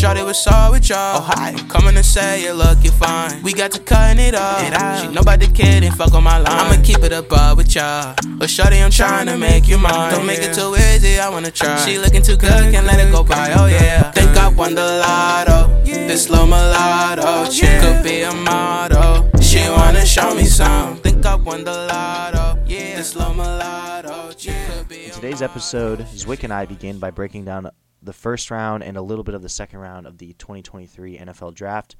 Shorty was all with y'all. Oh, hi. Coming to say you look, you fine. We got to cutting it off. She know about the kid and fuck on my line. I'ma keep it above with y'all. But Shorty, I'm trying to make you mine. Don't make it too easy, I wanna try. She looking too good, can't let it go by. Oh yeah. Think I won the lotto. This slow mulatto. Oh, she could be a model. She wanna show me some. Think I won the lotto. Yeah. This slow mulatto. She could be In today's episode, Zwick and I begin by breaking down the first round and a little bit of the second round of the 2023 NFL Draft.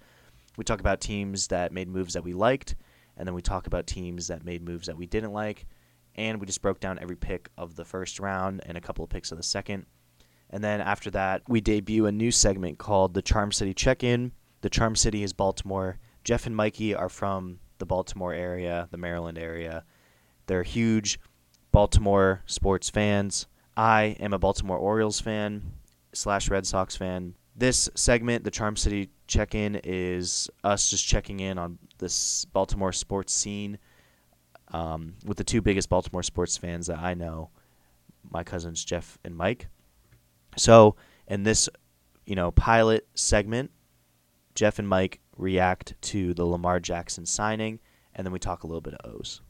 We talk about teams that made moves that we liked, and then we talk about teams that made moves that we didn't like, and we just broke down every pick of the first round and a couple of picks of the second. And then after that, we debut a new segment called the Charm City Check In. The Charm City is Baltimore. Jeff and Mikey are from the Baltimore area, the Maryland area. They're huge Baltimore sports fans. I am a Baltimore Orioles fan slash Red Sox fan. This segment, the Charm City Check In, is us just checking in on this Baltimore sports scene um, with the two biggest Baltimore sports fans that I know, my cousins Jeff and Mike. So, in this, you know, pilot segment, Jeff and Mike react to the Lamar Jackson signing, and then we talk a little bit of O's.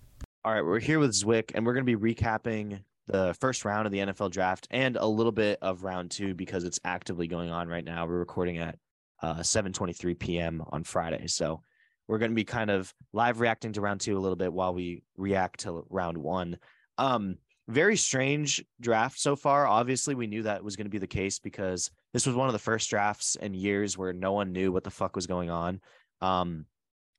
All right, we're here with Zwick, and we're going to be recapping the first round of the NFL draft and a little bit of round two because it's actively going on right now. We're recording at uh, 7:23 p.m. on Friday, so we're going to be kind of live reacting to round two a little bit while we react to round one. Um, very strange draft so far. Obviously, we knew that was going to be the case because this was one of the first drafts in years where no one knew what the fuck was going on. Um,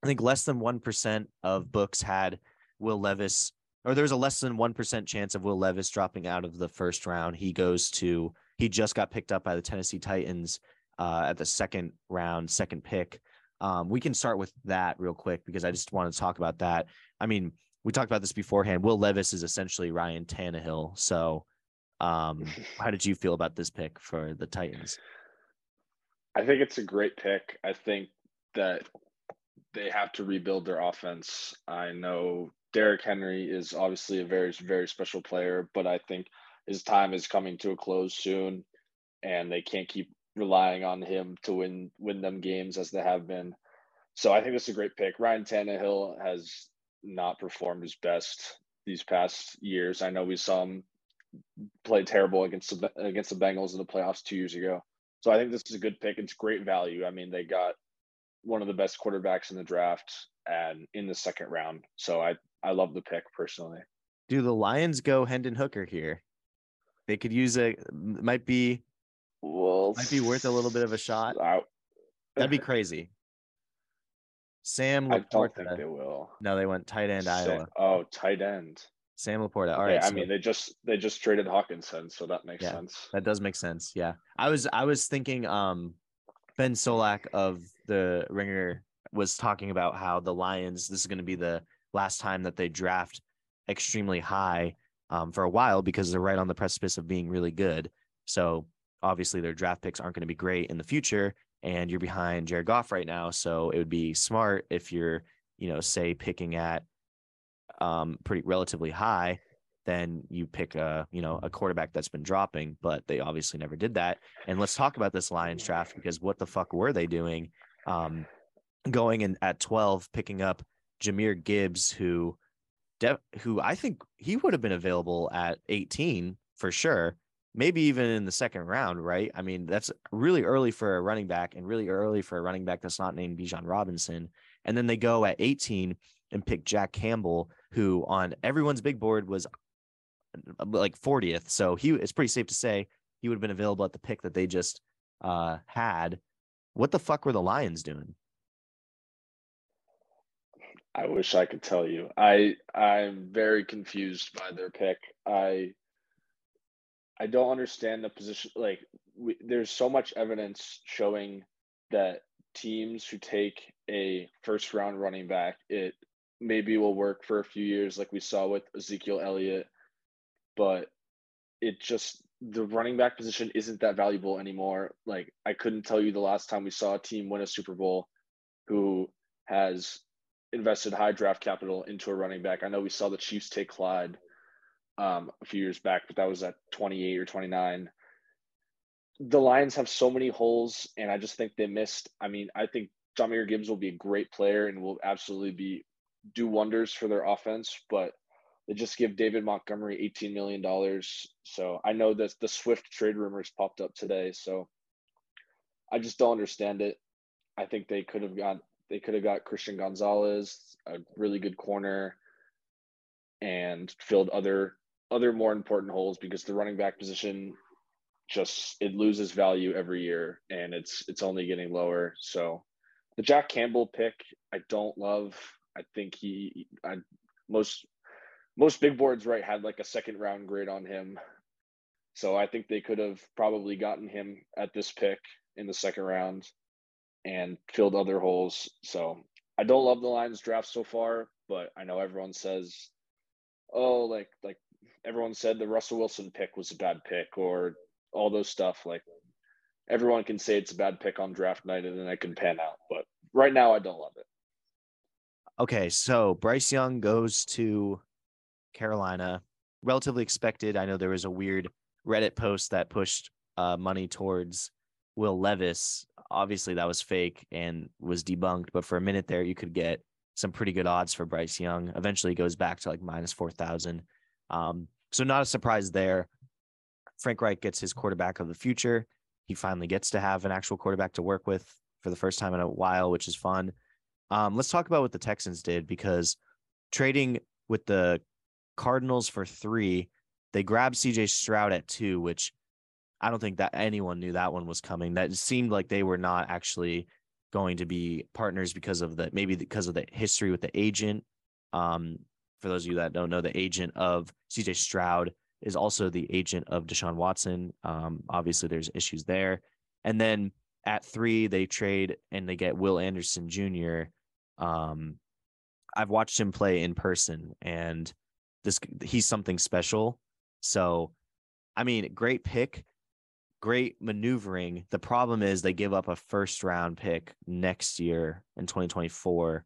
I think less than 1% of books had Will Levis, or there's a less than 1% chance of Will Levis dropping out of the first round. He goes to, he just got picked up by the Tennessee Titans uh, at the second round, second pick. Um, we can start with that real quick because I just want to talk about that. I mean, we talked about this beforehand. Will Levis is essentially Ryan Tannehill. So, um, how did you feel about this pick for the Titans? I think it's a great pick. I think that they have to rebuild their offense. I know Derrick Henry is obviously a very, very special player, but I think his time is coming to a close soon, and they can't keep relying on him to win win them games as they have been. So I think this is a great pick. Ryan Tannehill has not performed his best these past years. I know we saw him play terrible against the against the Bengals in the playoffs two years ago. So I think this is a good pick. It's great value. I mean, they got one of the best quarterbacks in the draft and in the second round. So I I love the pick personally. Do the Lions go Hendon Hooker here? They could use a might be well might be worth a little bit of a shot. I, That'd be crazy. Sam I don't think they will. No, they went tight end Sa- Iowa. Oh, tight end. Sam Laporta. All Okay, right. I so mean, they just they just traded Hockenson, so that makes Yeah. sense. that does make sense. Yeah. I was I was thinking um Ben Solak of the Ringer was talking about how the Lions this is going to be the last time that they draft extremely high um, for a while because they're right on the precipice of being really good. So obviously their draft picks aren't going to be great in the future, and you're behind Jared Goff right now. So it would be smart if you're you know say picking at um, pretty relatively high then you pick a you know a quarterback that's been dropping, but they obviously never did that. And let's talk about this Lions draft because what the fuck were they doing? Um, going in at twelve, picking up Jahmyr Gibbs, who, who I think he would have been available at eighteen for sure, maybe even in the second round, right? I mean, that's really early for a running back, and really early for a running back that's not named Bijan Robinson. And then they go at eighteen and pick Jack Campbell, who on everyone's big board was like 40th. So he it's pretty safe to say he would have been available at the pick that they just uh had. What the fuck were the Lions doing? I wish I could tell you. I I'm very confused by their pick. I I don't understand the position. Like, we, there's so much evidence showing that teams who take a first round running back, it maybe will work for a few years, like we saw with Ezekiel Elliott, but it just the running back position isn't that valuable anymore. Like, I couldn't tell you the last time we saw a team win a Super Bowl who has invested high draft capital into a running back. I know we saw the Chiefs take Clyde um, a few years back, but that was at 28 or 29. the Lions have so many holes, and I just think they missed. I mean, I think Jahmyr Gibbs will be a great player and will absolutely be do wonders for their offense, but they just give David Montgomery $18 million. So I know that the Swift trade rumors popped up today. So I just don't understand it. I think they could have got they could have got Christian Gonzalez, a really good corner, and filled other other more important holes because the running back position just it loses value every year and it's it's only getting lower. So the Jack Campbell pick I don't love. I think he I most most big boards right had like a second round grade on him. So I think they could have probably gotten him at this pick in the second round and filled other holes. So I don't love the Lions draft so far, but I know everyone says, oh, like like everyone said the Russell Wilson pick was a bad pick or all those stuff. Like everyone can say it's a bad pick on draft night and then I can pan out. But right now I don't love it. Okay, so Bryce Young goes to Carolina. Relatively expected. I know there was a weird Reddit post that pushed uh, money towards Will Levis. Obviously, that was fake and was debunked. But for a minute there, you could get some pretty good odds for Bryce Young. Eventually, goes back to like minus four thousand. Um, so not a surprise there. Frank Reich gets his quarterback of the future. He finally gets to have an actual quarterback to work with for the first time in a while, which is fun. Um, let's talk about what the Texans did because trading with the Cardinals for three, they grabbed CJ Stroud at two, which I don't think that anyone knew that one was coming. That seemed like they were not actually going to be partners because of the maybe because of the history with the agent. Um, for those of you that don't know, the agent of CJ Stroud is also the agent of Deshaun Watson. Um, obviously, there's issues there. And then at three, they trade and they get Will Anderson Jr. Um, I've watched him play in person, and this he's something special. So, I mean, great pick great maneuvering. The problem is they give up a first round pick next year in 2024.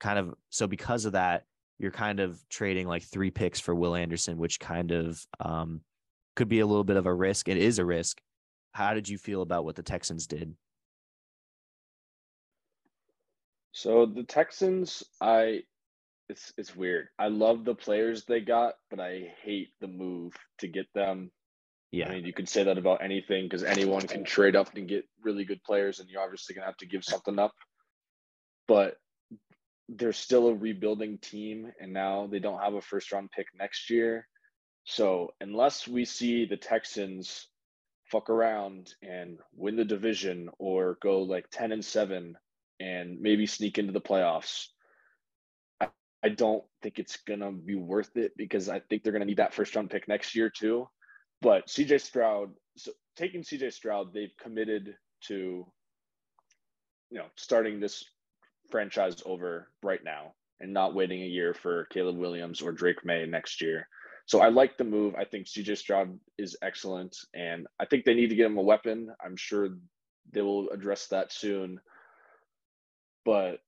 Kind of so because of that, you're kind of trading like three picks for Will Anderson, which kind of um, could be a little bit of a risk. It is a risk. How did you feel about what the Texans did? So the Texans, I it's it's weird. I love the players they got, but I hate the move to get them yeah. I mean, you could say that about anything because anyone can trade up and get really good players, and you're obviously going to have to give something up. But they're still a rebuilding team, and now they don't have a first round pick next year. So, unless we see the Texans fuck around and win the division or go like 10 and 7 and maybe sneak into the playoffs, I, don't think it's to be worth it because I think they're to need that first round pick next year, too. But CJ Stroud, so taking CJ Stroud, they've committed to, you know, starting this franchise over right now and not waiting a year for Caleb Williams or Drake Maye next year. So I like the move. I think CJ Stroud is excellent, and I think they need to get him a weapon. I'm sure they will address that soon. But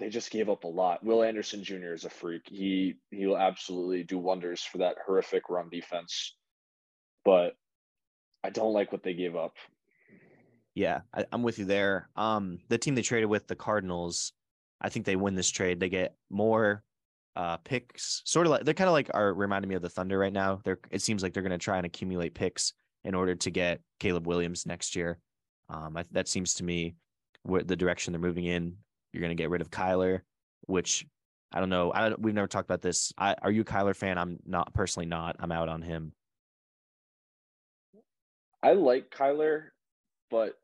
they just gave up a lot. Will Anderson Jr. is a freak. He he will absolutely do wonders for that horrific run defense but I don't like what they gave up. Yeah, I, am with you there. Um, the team they traded with, the Cardinals, I think they win this trade. They get more uh picks, sort of like they're kind of like are reminding me of the Thunder right now. They're it seems like they're going to try and accumulate picks in order to get Caleb Williams next year. Um, I, that seems to me what the direction they're moving in. You're going to get rid of Kyler, which I don't know. I don't, we've never talked about this. I, are you a Kyler fan? I'm not personally not. I'm out on him. I like Kyler, but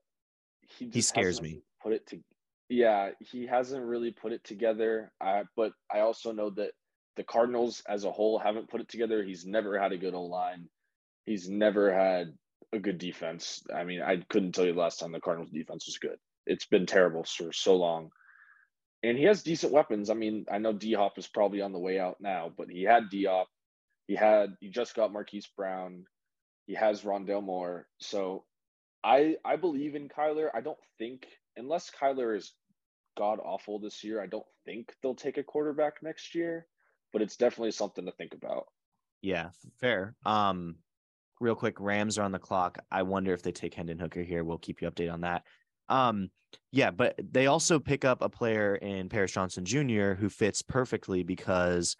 he he scares me. Put it to yeah, he hasn't really put it together. I but I also know that the Cardinals as a whole haven't put it together. He's never had a good O line. He's never had a good defense. I mean, I couldn't tell you the last time the Cardinals defense was good. It's been terrible for so long. And he has decent weapons. I mean, I know D Hop is probably on the way out now, but he had D Hop. He had he just got Marquise Brown. He has Rondale Moore. So I I believe in Kyler. I don't think unless Kyler is god awful this year, I don't think they'll take a quarterback next year, but it's definitely something to think about. Yeah, fair. Um real quick, Rams are on the clock. I wonder if they take Hendon Hooker here. We'll keep you updated on that. Um, yeah, but they also pick up a player in Paris Johnson Jr. who fits perfectly because,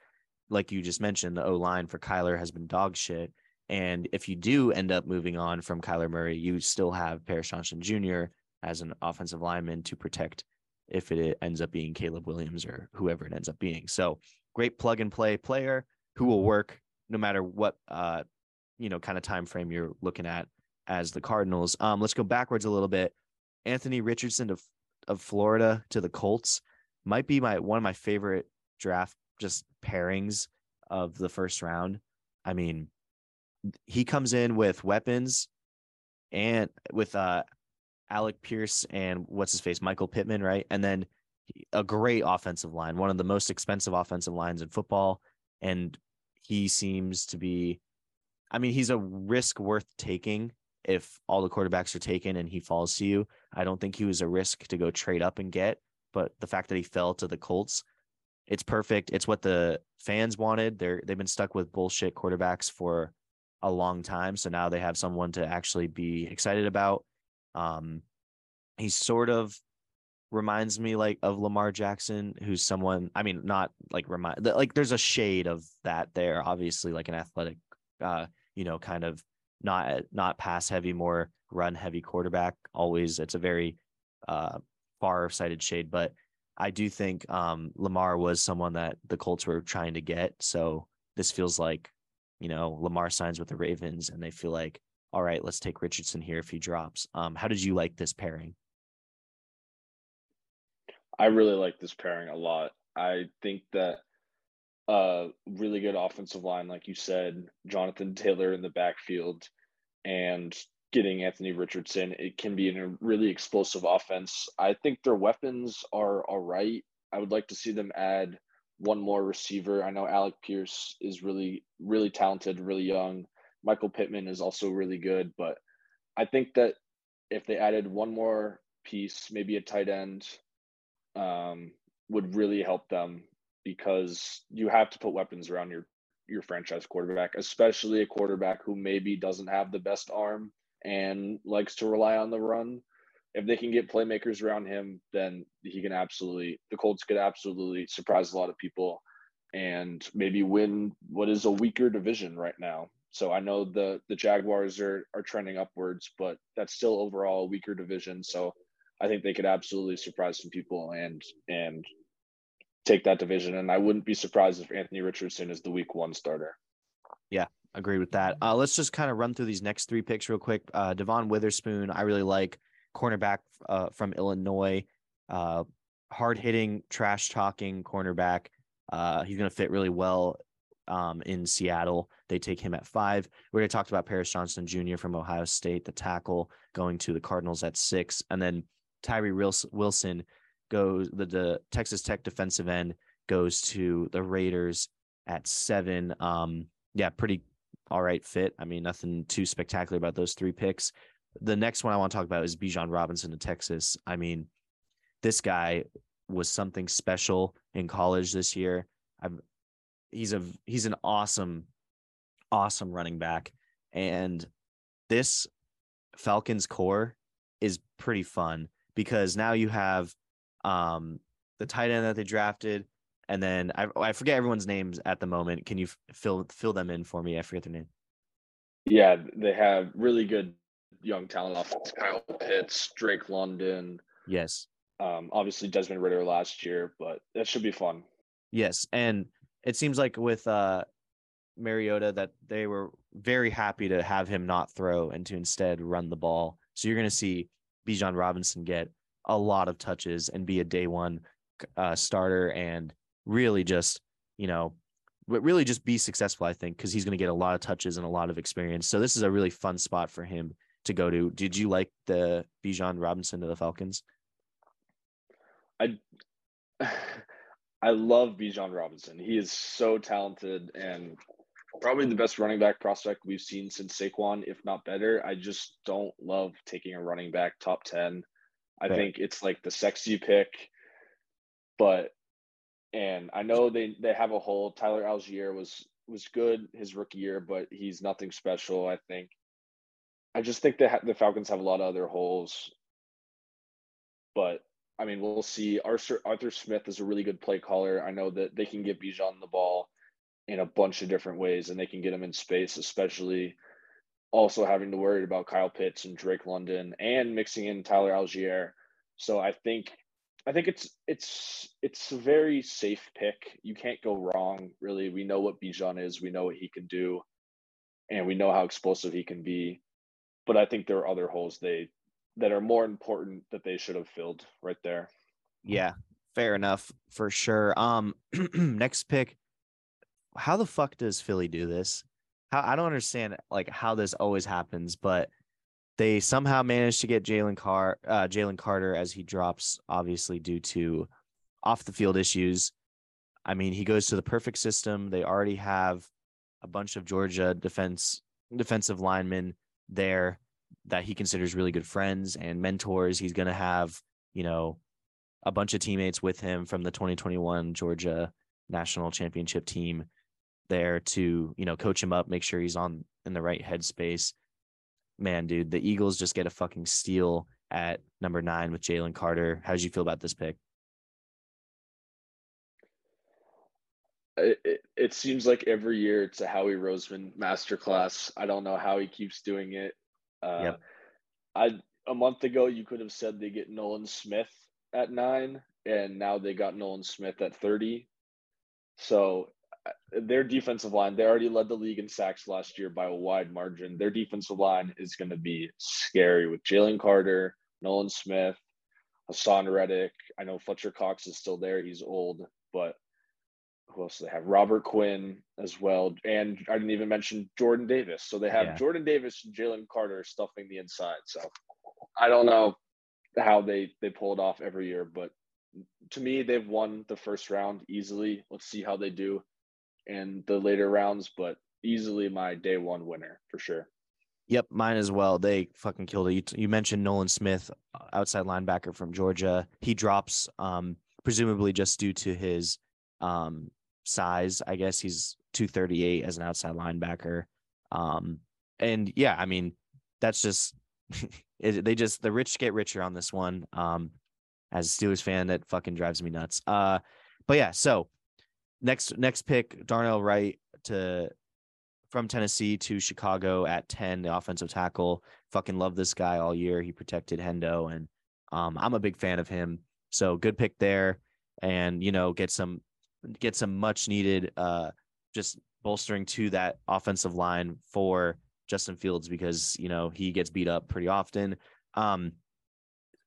like you just mentioned, the O line for Kyler has been dog shit. And if you do end up moving on from Kyler Murray, you still have Paris Johnson Jr. as an offensive lineman to protect if it ends up being Caleb Williams or whoever it ends up being. So great plug and play player who will work no matter what uh you know kind of time frame you're looking at as the Cardinals. Um, let's go backwards a little bit. Anthony Richardson of of Florida to the Colts might be my one of my favorite draft just pairings of the first round. I mean, he comes in with weapons and with uh Alec Pierce and what's his face, Michael Pittman, right? And then a great offensive line, one of the most expensive offensive lines in football. And he seems to be, I mean, he's a risk worth taking if all the quarterbacks are taken and he falls to you. I don't think he was a risk to go trade up and get, but the fact that he fell to the Colts, it's perfect. It's what the fans wanted. They're they've been stuck with bullshit quarterbacks for a long time, so now they have someone to actually be excited about. Um, he's sort of reminds me like of Lamar Jackson, who's someone. I mean, not like remind like there's a shade of that there. Obviously, like an athletic, uh, you know, kind of not not pass heavy, more run heavy quarterback. Always, it's a very uh, far sighted shade, but I do think um, Lamar was someone that the Colts were trying to get. So this feels like, you know, Lamar signs with the Ravens, and they feel like, all right, let's take Richardson here if he drops. Um, how did you like this pairing? I really like this pairing a lot. I think that uh really good offensive line, like you said, Jonathan Taylor in the backfield and getting Anthony Richardson, it can be a really explosive offense. I think their weapons are all right. I would like to see them add one more receiver. I know Alec Pierce is really, really talented, really young. Michael Pittman is also really good, but I think that if they added one more piece, maybe a tight end, um, would really help them because you have to put weapons around your your franchise quarterback, especially a quarterback who maybe doesn't have the best arm and likes to rely on the run. If they can get playmakers around him, then he can absolutely the Colts could absolutely surprise a lot of people and maybe win what is a weaker division right now. So I know the the Jaguars are are trending upwards, but that's still overall a weaker division. So I think they could absolutely surprise some people and and take that division. And I wouldn't be surprised if Anthony Richardson is the week one starter. Yeah, agree with that. Uh, let's just kind of run through these next three picks real quick. Uh, Devon Witherspoon, I really like cornerback uh, from Illinois, uh, hard hitting, trash talking cornerback. Uh, he's going to fit really well um, in Seattle. They take him at five. We already talked about Paris Johnson Jr. from Ohio State, the tackle going to the Cardinals at six. And then Tyree Wilson goes the, the Texas Tech defensive end goes to the Raiders at seven. Um, yeah, pretty all right fit. I mean, nothing too spectacular about those three picks. The next one I want to talk about is Bijan Robinson to Texas. I mean, this guy was something special in college this year. I'm, he's a he's an awesome, awesome running back, and this Falcons core is pretty fun because now you have um, the tight end that they drafted, and then I, I forget everyone's names at the moment. Can you fill fill them in for me? I forget their name. Yeah, they have really good young talent offense. Kyle Pitts, Drake London. Yes. Um, obviously Desmond Ridder last year, but that should be fun. Yes, and it seems like with uh, Mariota that they were very happy to have him not throw and to instead run the ball. So you're going to see Bijan Robinson get a lot of touches and be a day one uh, starter and really just, you know, but really just be successful, I think, because he's going to get a lot of touches and a lot of experience. So this is a really fun spot for him to go to. Did you like the Bijan Robinson to the Falcons? I I love Bijan Robinson. He is so talented and probably the best running back prospect we've seen since Saquon, if not better. I just don't love taking a running back top 10. I right. think it's like the sexy pick, but and I know they they have a hole. Tyler Allgeier was was good his rookie year, but he's nothing special. I think. I just think that the Falcons have a lot of other holes. But I mean, we'll see. Arthur Arthur Smith is a really good play caller. I know that they can get Bijan the ball in a bunch of different ways, and they can get him in space, especially also having to worry about Kyle Pitts and Drake London and mixing in Tyler Allgeier. So I think I think it's it's it's a very safe pick. You can't go wrong, really. We know what Bijan is, we know what he can do, and we know how explosive he can be. But I think there are other holes they that are more important that they should have filled right there. Yeah, fair enough for sure. Um next pick. How the fuck does Philly do this? How I don't understand like how this always happens, but they somehow managed to get Jalen Car uh, Jalen Carter as he drops, obviously due to off the field issues. I mean, he goes to the perfect system. They already have a bunch of Georgia defense defensive linemen there that he considers really good friends and mentors. He's going to have, you know, a bunch of teammates with him from the 2021 Georgia national championship team there to, you know, coach him up, make sure he's on in the right headspace man, dude, the Eagles just get a fucking steal at number nine with Jalen Carter. How did you feel about this pick? It, it, it, seems like every year it's a Howie Roseman masterclass. I don't know how he keeps doing it. Uh, yep. I a month ago you could have said they get Nolan Smith at nine, and now they got Nolan Smith at thirty. So their defensive line, they already led the league in sacks last year by a wide margin. Their defensive line is going to be scary with Jalen Carter, Nolan Smith, Haason Reddick. I know Fletcher Cox is still there. He's old, but who else do they have? Robert Quinn as well. And I didn't even mention Jordan Davis. So they have yeah. Jordan Davis and Jalen Carter stuffing the inside. So I don't know how they, they pull it off every year, but to me, they've won the first round easily. Let's see how they do in the later rounds, but easily my day one winner for sure. Yep, mine as well. They fucking killed it. You, you mentioned Nolan Smith, uh, outside linebacker from Georgia. He drops, um, presumably just due to his um, size. I guess he's 238 as an outside linebacker. Um, and yeah, I mean, that's just they just the rich get richer on this one. Um, as a Steelers fan, that fucking drives me nuts. Uh, but yeah, so next next pick, Darnell Wright to from Tennessee to Chicago at 10, the offensive tackle. Fucking love this guy all year. He protected Hendo, and um, I'm a big fan of him. So good pick there, and you know get some get some much needed uh just bolstering to that offensive line for Justin Fields because you know he gets beat up pretty often. Um,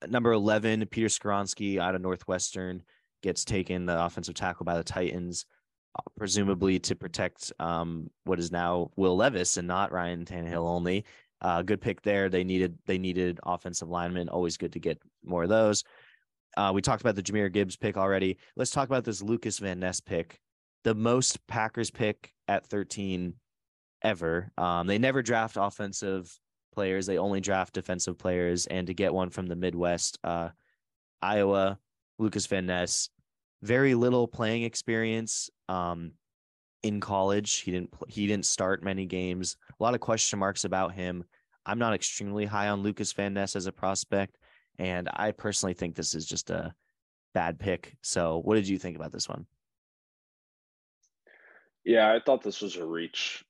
number 11, Peter Skoronski out of Northwestern gets taken, the offensive tackle by the Titans, uh, presumably to protect um, what is now Will Levis and not Ryan Tannehill only. Uh, good pick there. They needed they needed offensive linemen. Always good to get more of those. Uh, we talked about the Jahmyr Gibbs pick already. Let's talk about this Lucas Van Ness pick, the most Packers pick at 13 ever. Um, they never draft offensive players; they only draft defensive players. And to get one from the Midwest, uh, Iowa, Lucas Van Ness, very little playing experience um, in college. He didn't he didn't start many games. A lot of question marks about him. I'm not extremely high on Lucas Van Ness as a prospect, and I personally think this is just a bad pick. So, what did you think about this one? Yeah, I thought this was a reach.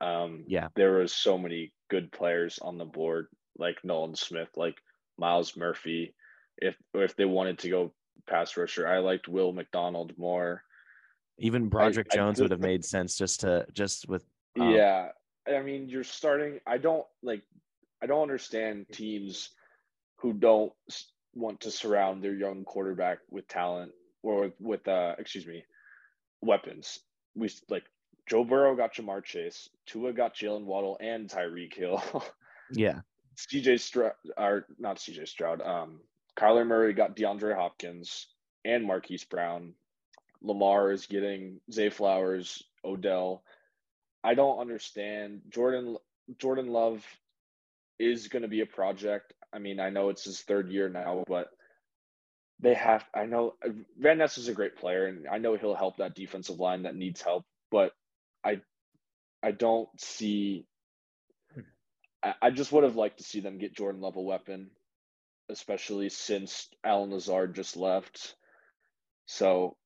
Um, yeah, there was so many good players on the board, like Nolan Smith, like Myles Murphy. If if they wanted to go pass rusher. I liked Will McDonald more. Even Broderick I, Jones I would have made sense just to just with. Um, yeah, I mean, you're starting. I don't like. I don't understand teams who don't want to surround their young quarterback with talent or with, with uh, excuse me, weapons. We like Joe Burrow got Ja'Marr Chase, Tua got Jaylen Waddle and Tyreek Hill. yeah. CJ Stroud, or not CJ Stroud, um, Kyler Murray got DeAndre Hopkins and Marquise Brown. Lamar is getting Zay Flowers, Odell. I don't understand. Jordan Jordan Love is going to be a project. I mean, I know it's his third year now, but they have. I know Van Ness is a great player, and I know he'll help that defensive line that needs help. But I I don't see. I, I just would have liked to see them get Jordan Love a weapon, especially since Allen Lazard just left. So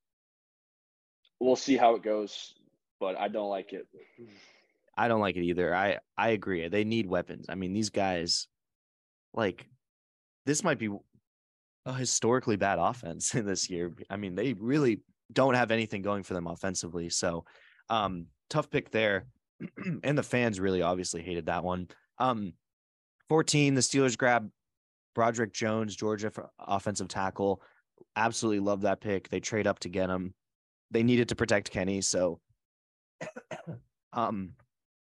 we'll see how it goes, but I don't like it. I don't like it either. I I agree. They need weapons. I mean, these guys, like, this might be a historically bad offense in this year. I mean, they really don't have anything going for them offensively. So, um, tough pick there. and the fans really obviously hated that one. Um, 14, the Steelers grab Broderick Jones, Georgia offensive tackle. Absolutely love that pick. They trade up to get him. They needed to protect Kenny, so um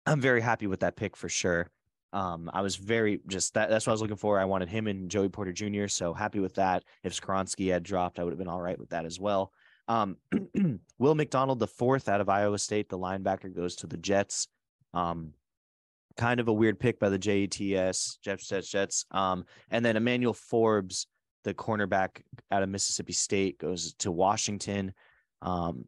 I'm very happy with that pick for sure. Um, I was very just that that's what I was looking for. I wanted him and Joey Porter Jr. So happy with that. If Skoronski had dropped, I would have been all right with that as well. Um, Will McDonald, the fourth out of Iowa State, the linebacker, goes to the Jets. Um, kind of a weird pick by the JETS, Jets, Jets, Jets. Um, and then Emmanuel Forbes, the cornerback out of Mississippi State, goes to Washington. Um,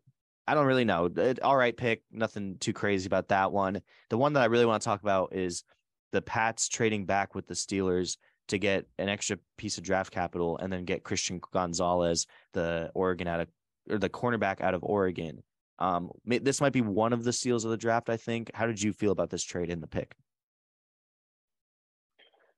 I don't really know. All right pick, nothing too crazy about that one. The one that I really want to talk about is the Pats trading back with the Steelers to get an extra piece of draft capital and then get Christian Gonzalez, the Oregon out of or the cornerback out of Oregon. Um, this might be one of the seals of the draft. I think. How did you feel about this trade in the pick?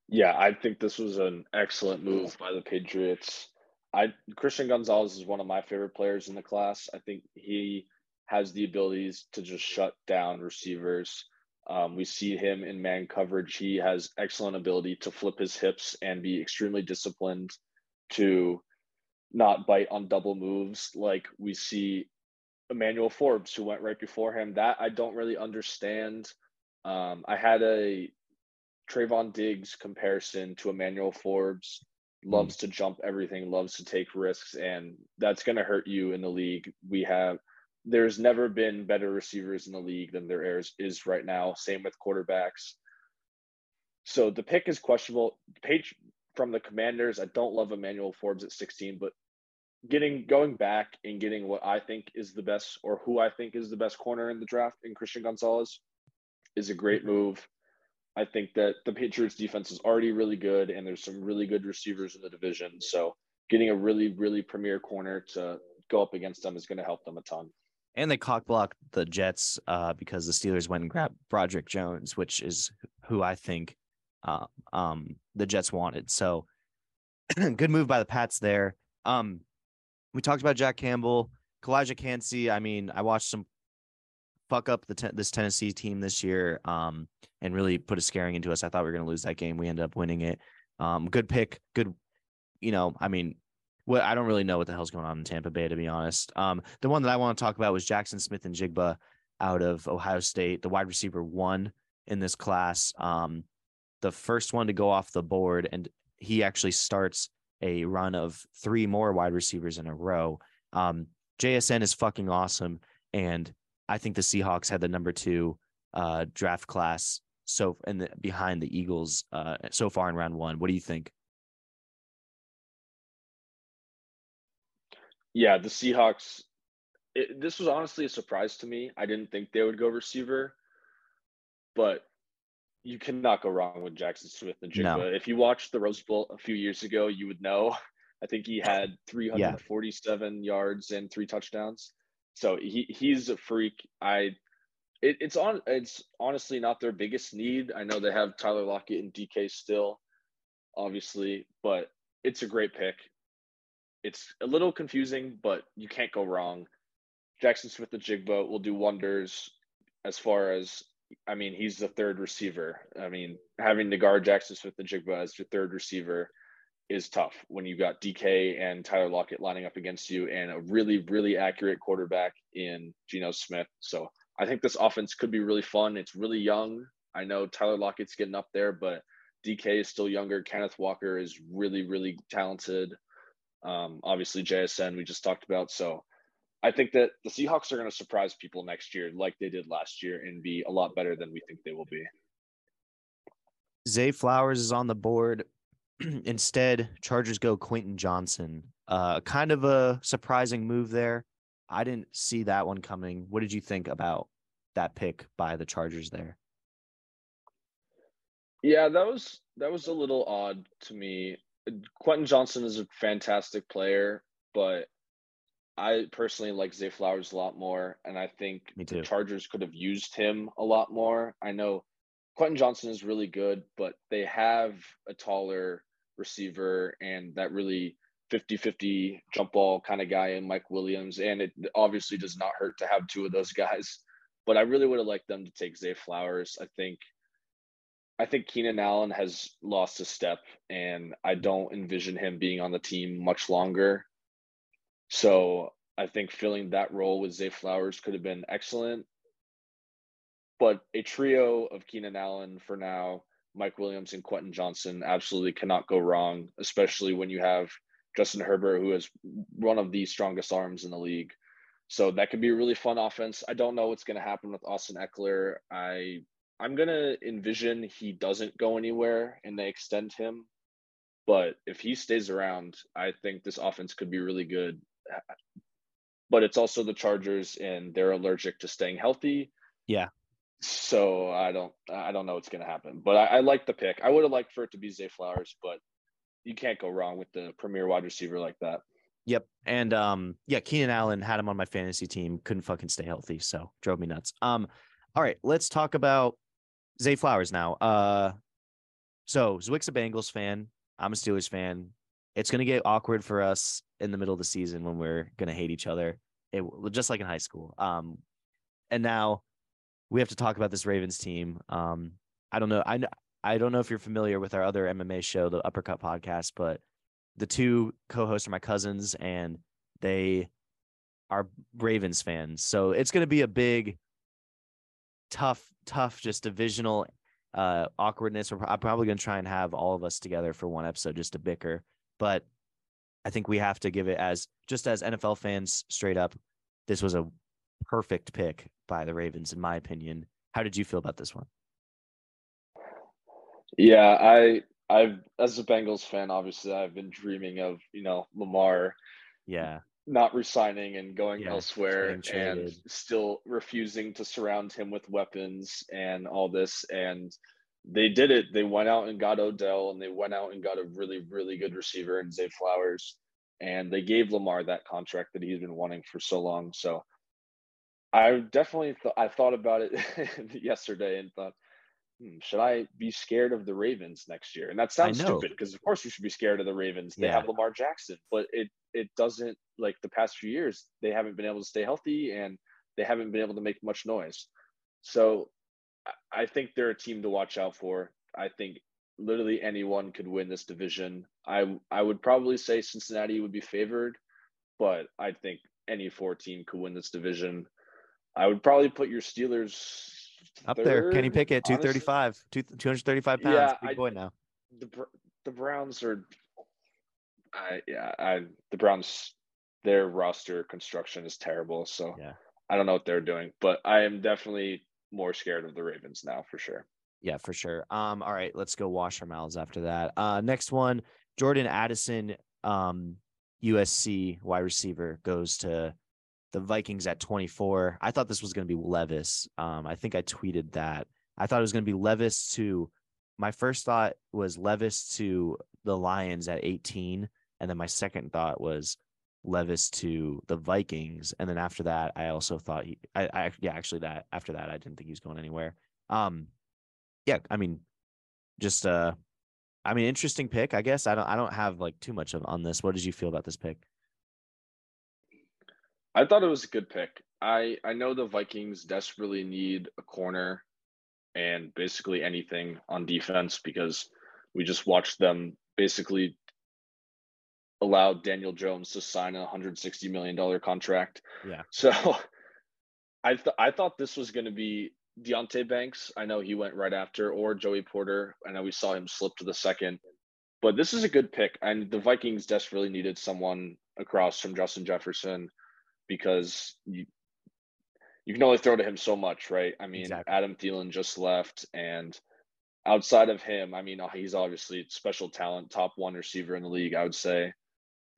Yeah, I think this was an excellent move by the Patriots. I Christian Gonzalez is one of my favorite players in the class. I think he has the abilities to just shut down receivers. Um, we see him in man coverage. He has excellent ability to flip his hips and be extremely disciplined to not bite on double moves like we see Emmanuel Forbes, who went right before him. That I don't really understand. Um, I had a Trevon Diggs comparison to Emmanuel Forbes. Loves mm. to jump everything, loves to take risks, and that's going to hurt you in the league. We have there's never been better receivers in the league than there is, is right now. Same with quarterbacks. So the pick is questionable. Page from the Commanders, I don't love Emmanuel Forbes at 16, but getting going back and getting what I think is the best or who I think is the best corner in the draft in Christian Gonzalez is a great mm-hmm. move. I think that the Patriots defense is already really good and there's some really good receivers in the division. So getting a really, really premier corner to go up against them is going to help them a ton. And they cock blocked the Jets uh, because the Steelers went and grabbed Broderick Jones, which is who I think uh, um, the Jets wanted. So good move by the Pats there. Um, we talked about Jack Campbell, Calijah Kancey. I mean, I watched some fuck up the this Tennessee team this year, um, and really put a scaring into us. I thought we were going to lose that game. We ended up winning it. Um, good pick. Good. You know, I mean, what I don't really know what the hell's going on in Tampa Bay to be honest. Um, the one that I want to talk about was Jaxon Smith-Njigba out of Ohio State, the wide receiver one in this class. Um, the first one to go off the board, and he actually starts a run of three more wide receivers in a row. Um, JSN is fucking awesome, and I think the Seahawks had the number two uh, draft class so and behind the Eagles uh, so far in round one. What do you think? Yeah, the Seahawks. It, this was honestly a surprise to me. I didn't think they would go receiver, but you cannot go wrong with Jaxon Smith-Njigba. No. If you watched the Rose Bowl a few years ago, you would know. I think he had 347 yeah. yards and three touchdowns. So he he's a freak. I it, it's on it's honestly not their biggest need. I know they have Tyler Lockett and DK still, obviously, but it's a great pick. It's a little confusing, but you can't go wrong. Jaxon Smith-Njigba will do wonders as far as I mean, he's the third receiver. I mean, having to guard Jaxon Smith-Njigba as your third receiver is tough when you've got DK and Tyler Lockett lining up against you and a really, really accurate quarterback in Geno Smith. So I think this offense could be really fun. It's really young. I know Tyler Lockett's getting up there, but DK is still younger. Kenneth Walker is really, really talented. Um, obviously, JSN we just talked about. So I think that the Seahawks are going to surprise people next year, like they did last year, and be a lot better than we think they will be. Zay Flowers is on the board. Instead, Chargers go Quentin Johnston. Uh, kind of a surprising move there. I didn't see that one coming. What did you think about that pick by the Chargers there. Yeah, that was that was a little odd to me. Quentin Johnston is a fantastic player, but I personally like Zay Flowers a lot more, and I think the Chargers could have used him a lot more. I know Quentin Johnston is really good, but they have a taller receiver and that really 50-50 jump ball kind of guy in Mike Williams, and it obviously does not hurt to have two of those guys. But I really would have liked them to take Zay Flowers. I think I think Keenan Allen has lost a step, and I don't envision him being on the team much longer. So I think filling that role with Zay Flowers could have been excellent. But a trio of Keenan Allen for now, Mike Williams and Quentin Johnston absolutely cannot go wrong, especially when you have Justin Herbert, who is one of the strongest arms in the league. So that could be a really fun offense. I don't know what's going to happen with Austin Ekeler. I I'm gonna envision he doesn't go anywhere and they extend him. But if he stays around, I think this offense could be really good. But it's also the Chargers, and they're allergic to staying healthy. Yeah. So I don't I don't know what's gonna happen. But I, I like the pick. I would have liked for it to be Zay Flowers, but you can't go wrong with the premier wide receiver like that. Yep. And um, yeah, Keenan Allen had him on my fantasy team, couldn't fucking stay healthy, so drove me nuts. Um, all right, let's talk about Zay Flowers now. Uh, so Zwick's a Bengals fan. I'm a Steelers fan. It's gonna get awkward for us in the middle of the season when we're gonna hate each other. It just like in high school. Um, and now we have to talk about this Ravens team. Um, I don't know. I I don't know if you're familiar with our other MMA show, the Uppercut Podcast, but the two co-hosts are my cousins, and they are Ravens fans. So it's going to be a big, tough, tough, just divisional uh, awkwardness. I'm probably going to try and have all of us together for one episode just to bicker. But I think we have to give it as just as NFL fans straight up. This was a perfect pick by the Ravens, in my opinion. How did you feel about this one? Yeah, I I've as a Bengals fan, obviously I've been dreaming of, you know, Lamar yeah not resigning and going yeah, elsewhere and still refusing to surround him with weapons and all this and they did it. They went out and got Odell and they went out and got a really, really good receiver in Zay Flowers. And they gave Lamar that contract that he's been wanting for so long. So I definitely thought I thought about it yesterday and thought, hmm, should I be scared of the Ravens next year? And that sounds stupid because of course you should be scared of the Ravens. They yeah. have Lamar Jackson, but it it doesn't like the past few years they haven't been able to stay healthy and they haven't been able to make much noise. So I think they're a team to watch out for. I think literally anyone could win this division. I I would probably say Cincinnati would be favored, but I think any four team could win this division. I would probably put your Steelers up third, there. Kenny Pickett, 235, 235 pounds. Yeah, big I, boy now. The the Browns are I yeah, I the Browns their roster construction is terrible, so yeah. I don't know what they're doing, but I am definitely more scared of the Ravens now for sure. Yeah, for sure. Um, all right, let's go wash our mouths after that. Uh, next one, Jordan Addison, um, USC wide receiver goes to the Vikings at 24. I thought this was going to be Levis. Um, I think I tweeted that. I thought it was going to be Levis to. My first thought was Levis to the Lions at 18, and then my second thought was Levis to the Vikings, and then after that, I also thought he, I, I, yeah, actually that after that, I didn't think he was going anywhere. Um, yeah, I mean, just uh, I mean, interesting pick, I guess. I don't, I don't have like too much of on this. What did you feel about this pick? I thought it was a good pick. I I know the Vikings desperately need a corner and basically anything on defense because we just watched them basically allowed Daniel Jones to sign a $160 million contract. Yeah. So I, th- I thought this was going to be Deonte Banks. I know he went right after, or Joey Porter. I know we saw him slip to the second. But this is a good pick. And the Vikings desperately needed someone across from Justin Jefferson because you, you can only throw to him so much, right? I mean, exactly. Adam Thielen just left. And outside of him, I mean, he's obviously special talent, top one receiver in the league, I would say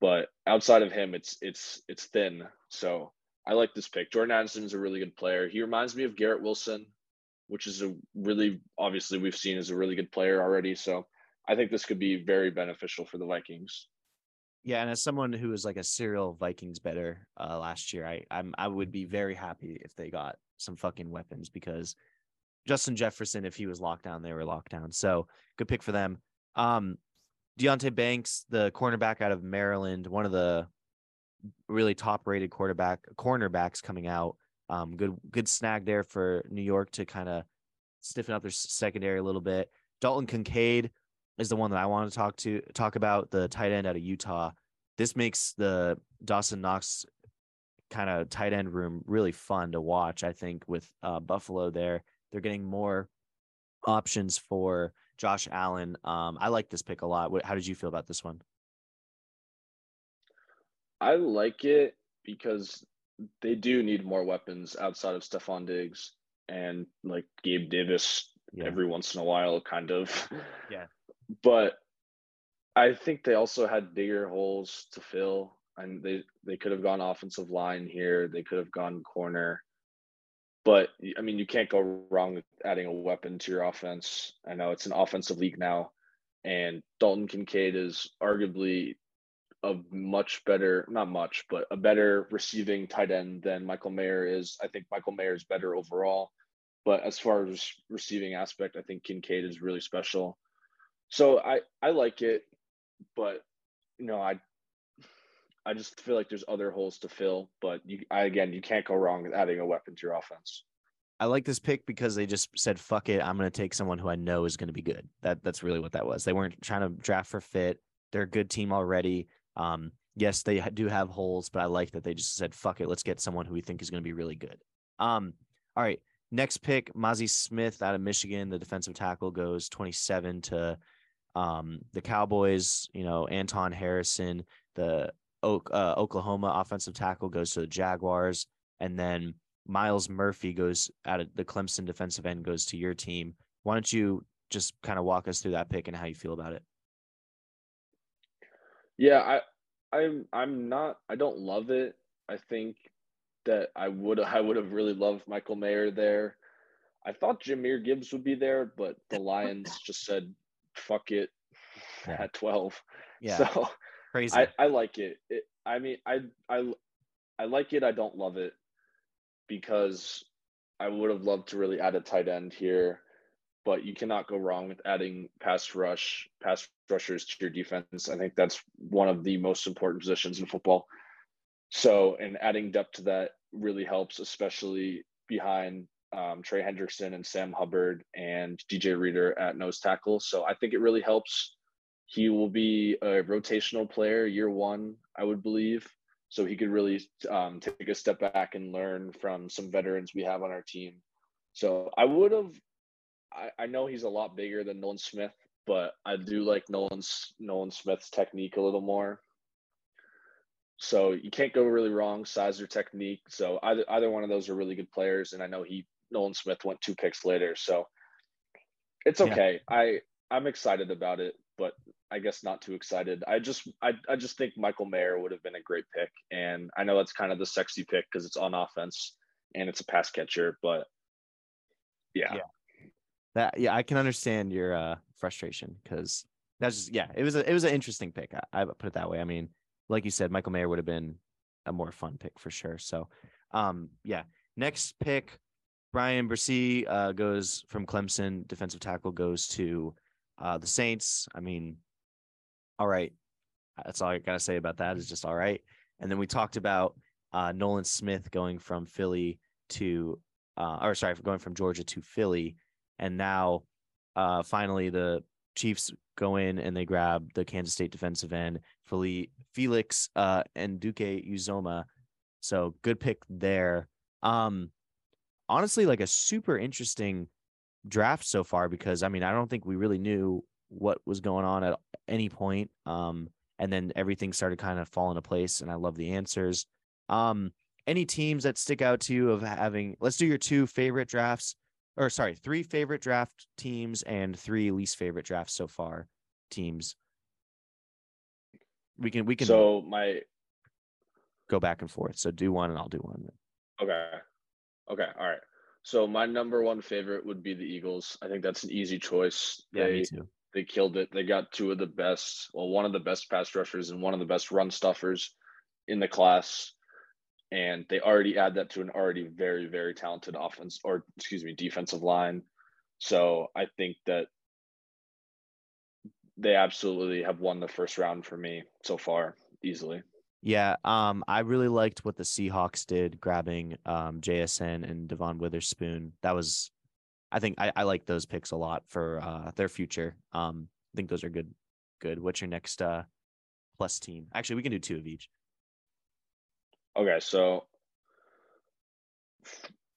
but outside of him, it's it's it's thin. So I like this pick. Jordan Addison is a really good player. He reminds me of Garrett Wilson, which is a really obviously we've seen as a really good player already. So I think this could be very beneficial for the Vikings. Yeah, and as someone who was like a serial Vikings better uh, last year, I I'm I would be very happy if they got some fucking weapons because Justin Jefferson, if he was locked down, they were locked down. So good pick for them. Um, Deonte Banks, the cornerback out of Maryland, one of the really top rated quarterback cornerbacks coming out. Um, good good snag there for New York to kind of stiffen up their secondary a little bit. Dalton Kincaid is the one that I want to talk to talk about the tight end out of Utah. This makes the Dawson Knox kind of tight end room really fun to watch. I think with uh, Buffalo there, they're getting more options for Josh Allen. Um, I like this pick a lot. How did you feel about this one? I like it because they do need more weapons outside of Stefon Diggs and like Gabe Davis yeah. every once in a while, kind of. Yeah. But I think they also had bigger holes to fill, and they they could have gone offensive line here. They could have gone corner. But I mean, you can't go wrong with adding a weapon to your offense. I know it's an offensive league now, and Dalton Kincaid is arguably a much better, not much, but a better receiving tight end than Michael Mayer is. I think Michael Mayer is better overall. But as far as receiving aspect, I think Kincaid is really special. So I I like it, but you know I I just feel like there's other holes to fill. But you I, again, you can't go wrong with adding a weapon to your offense. I like this pick because they just said, "Fuck it, I'm going to take someone who I know is going to be good." That that's really what that was. They weren't trying to draft for fit. They're a good team already. Um, yes, they do have holes, but I like that they just said, "Fuck it, let's get someone who we think is going to be really good." Um, all right, next pick, Mazi Smith out of Michigan, the defensive tackle goes 27 to um, the Cowboys. You know, Anton Harrison, the uh, Oklahoma offensive tackle, goes to the Jaguars, and then Myles Murphy goes out of the Clemson defensive end goes to your team. Why don't you just kind of walk us through that pick and how you feel about it? Yeah, I I'm I'm not I don't love it. I think that I would I would have really loved Michael Mayer there. I thought Jahmyr Gibbs would be there, but the Lions just said fuck it yeah. at 12. Yeah. So crazy. I, I like it. it. I mean I I I like it, I don't love it because I would have loved to really add a tight end here but you cannot go wrong with adding pass rush, pass rushers to your defense. I think that's one of the most important positions in football. So, and adding depth to that really helps, especially behind um, Trey Hendrickson and Sam Hubbard and DJ Reader at nose tackle. So, I think it really helps. He will be a rotational player year one, I would believe. So, he could really um, take a step back and learn from some veterans we have on our team. So, I would have I, I know he's a lot bigger than Nolan Smith, but I do like Nolan's Nolan Smith's technique a little more. So you can't go really wrong, size or technique. So either either one of those are really good players, and I know he Nolan Smith went two picks later, so it's okay. Yeah. I I'm excited about it, but I guess not too excited. I just I I just think Michael Mayer would have been a great pick, and I know that's kind of the sexy pick because it's on offense and it's a pass catcher, but yeah. yeah that yeah, I can understand your uh, frustration because that's just yeah, it was a it was an interesting pick. I, I put it that way. I mean, like you said, Michael Mayer would have been a more fun pick for sure. So, um, yeah, next pick, Bryan Bresee uh, goes from Clemson. Defensive tackle goes to uh, the Saints. I mean, all right, that's all I gotta say about that. Is just all right. And then we talked about uh, Nolan Smith going from Philly to, uh, or sorry, going from Georgia to Philly and now uh, finally the Chiefs go in and they grab the Kansas State defensive end Felix uh, Anudike-Uzomah. So good pick there. Um, honestly, like a super interesting draft so far because I mean I don't think we really knew what was going on at any point. Um, and then everything started kind of falling into place, and I love the answers. Um, any teams that stick out to you of having? Let's do your two favorite drafts or sorry, three favorite draft teams and three least favorite drafts so far teams. We can we can So my go back and forth. So do one and I'll do one. Okay. Okay. All right. So my number one favorite would be the Eagles. I think that's an easy choice. Yeah, they, me too. They killed it. They got two of the best, well, one of the best pass rushers and one of the best run stuffers in the class. And they already add that to an already very, very talented offense or excuse me, defensive line. So I think that they absolutely have won the first round for me so far easily. Yeah, um, I really liked what the Seahawks did, grabbing um, JSN and Devon Witherspoon. That was, I think, I, I like those picks a lot for uh, their future. Um, I think those are good. Good. What's your next uh, plus team? Actually, we can do two of each. Okay, so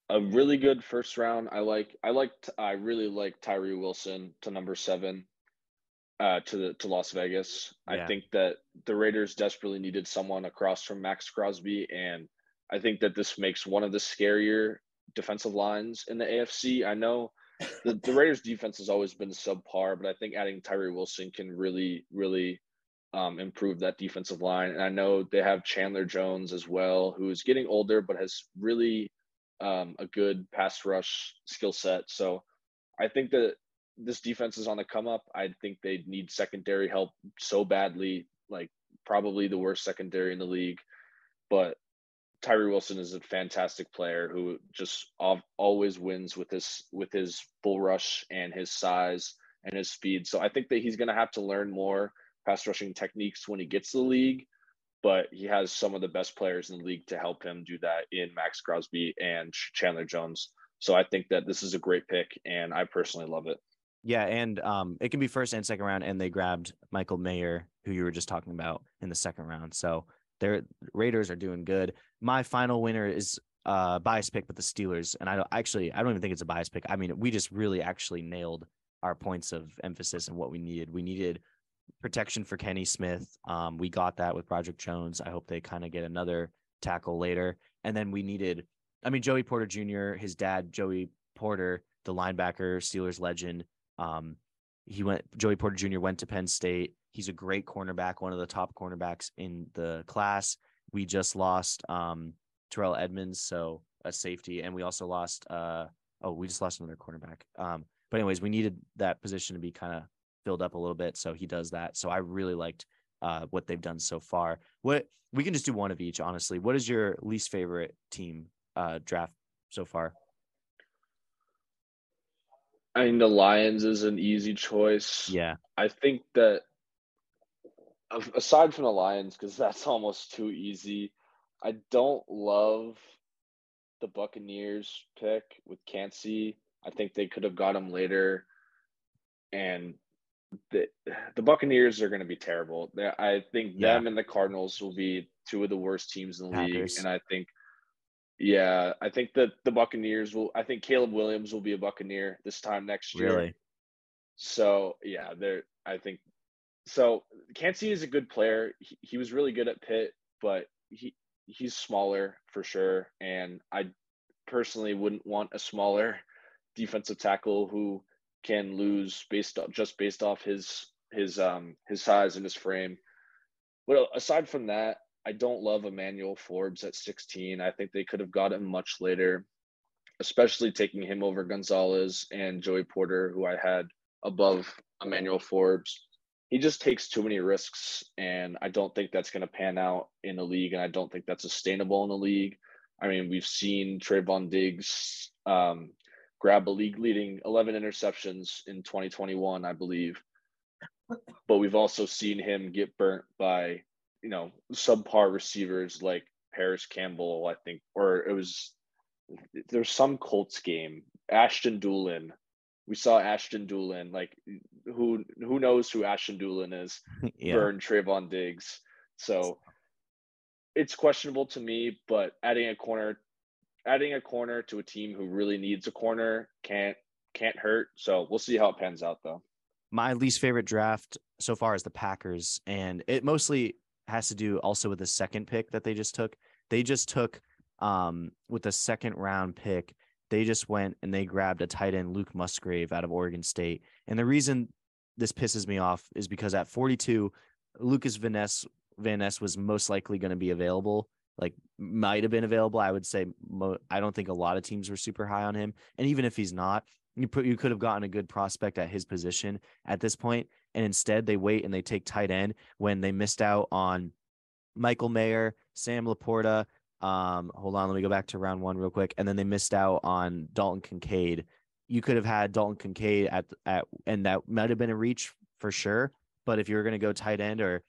a really good first round. I like. I liked. I really like Tyree Wilson to number seven uh, to the to Las Vegas. Yeah. I think that the Raiders desperately needed someone across from Maxx Crosby, and I think that this makes one of the scarier defensive lines in the AFC. I know the, the Raiders defense has always been subpar, but I think adding Tyree Wilson can really, really um, improve that defensive line. And I know they have Chandler Jones as well, who is getting older, but has really um, a good pass rush skill set. So I think that this defense is on the come up. I think they need secondary help so badly, like probably the worst secondary in the league. But Tyree Wilson is a fantastic player who just always wins with his with his bull rush and his size and his speed. So I think that he's going to have to learn more pass rushing techniques when he gets to the league. But he has some of the best players in the league to help him do that in Maxx Crosby and Chandler Jones. So I think that this is a great pick, and I personally love it. Yeah, and um, it can be first and second round, and they grabbed Michael Mayer, who you were just talking about in the second round. So their Raiders are doing good. My final winner is uh bias pick with the Steelers, and I don't actually I don't even think it's a bias pick. I mean, we just really actually nailed our points of emphasis and what we needed. We needed protection for Kenny Smith. Um, we got that with Broderick Jones. I hope they kind of get another tackle later. And then we needed, I mean, Joey Porter Jr., his dad, Joey Porter, the linebacker, Steelers legend. Um, he went, Joey Porter Jr. went to Penn State. He's a great cornerback, one of the top cornerbacks in the class. We just lost um, Terrell Edmunds, so a safety, and we also lost. Uh, oh, we just lost another cornerback. Um, but anyways, we needed that position to be kind of filled up a little bit, so he does that. So I really liked uh, what they've done so far. What we can just do one of each, honestly. What is your least favorite team uh, draft so far? I mean, the Lions is an easy choice. Yeah, I think that aside from the Lions, because that's almost too easy, I don't love the Buccaneers pick with Kancey. I think they could have got him later, and the the Buccaneers are going to be terrible. They, I think Yeah. them and the Cardinals will be two of the worst teams in the Packers. league, and I think. Yeah, I think that the Buccaneers will. I think Caleb Williams will be a Buccaneer this time next year. really. So yeah, there. I think so. Kancey is a good player. He, he was really good at Pitt, but he he's smaller for sure. And I personally wouldn't want a smaller defensive tackle who can lose based on just based off his his um his size and his frame. But aside from that, I don't love Emmanuel Forbes at 16. I think they could have got him much later, especially taking him over Gonzalez and Joey Porter, who I had above Emmanuel Forbes. He just takes too many risks, and I don't think that's going to pan out in the league, and I don't think that's sustainable in the league. I mean, we've seen Trevon Diggs um, grab a league leading 11 interceptions in 2021, I believe. But we've also seen him get burnt by, you know, subpar receivers like Parris Campbell, I think, or it was there's some Colts game, Ashton Dulin. We saw Ashton Dulin, like who who knows who Ashton Dulin is, yeah. burn Trevon Diggs. So it's questionable to me, but adding a corner adding a corner to a team who really needs a corner can't can't hurt. So we'll see how it pans out though. my least favorite draft so far is the Packers, and it mostly has to do also with the second pick that they just took. They just took um with the second round pick, they just went and they grabbed a tight end Luke Musgrave out of Oregon State. And the reason this pisses me off is because at 42, Lukas Van Ness Van Ness was most likely going to be available. like might have been available. I would say mo- I don't think a lot of teams were super high on him, and even if he's not, you put you could have gotten a good prospect at his position at this point, and instead they wait and they take tight end when they missed out on Michael Mayer, Sam Laporta. Um, hold on, let me go back to round one real quick, and then they missed out on Dalton Kincaid. You could have had Dalton Kincaid at at, and that might have been a reach for sure. But if you were going to go tight end or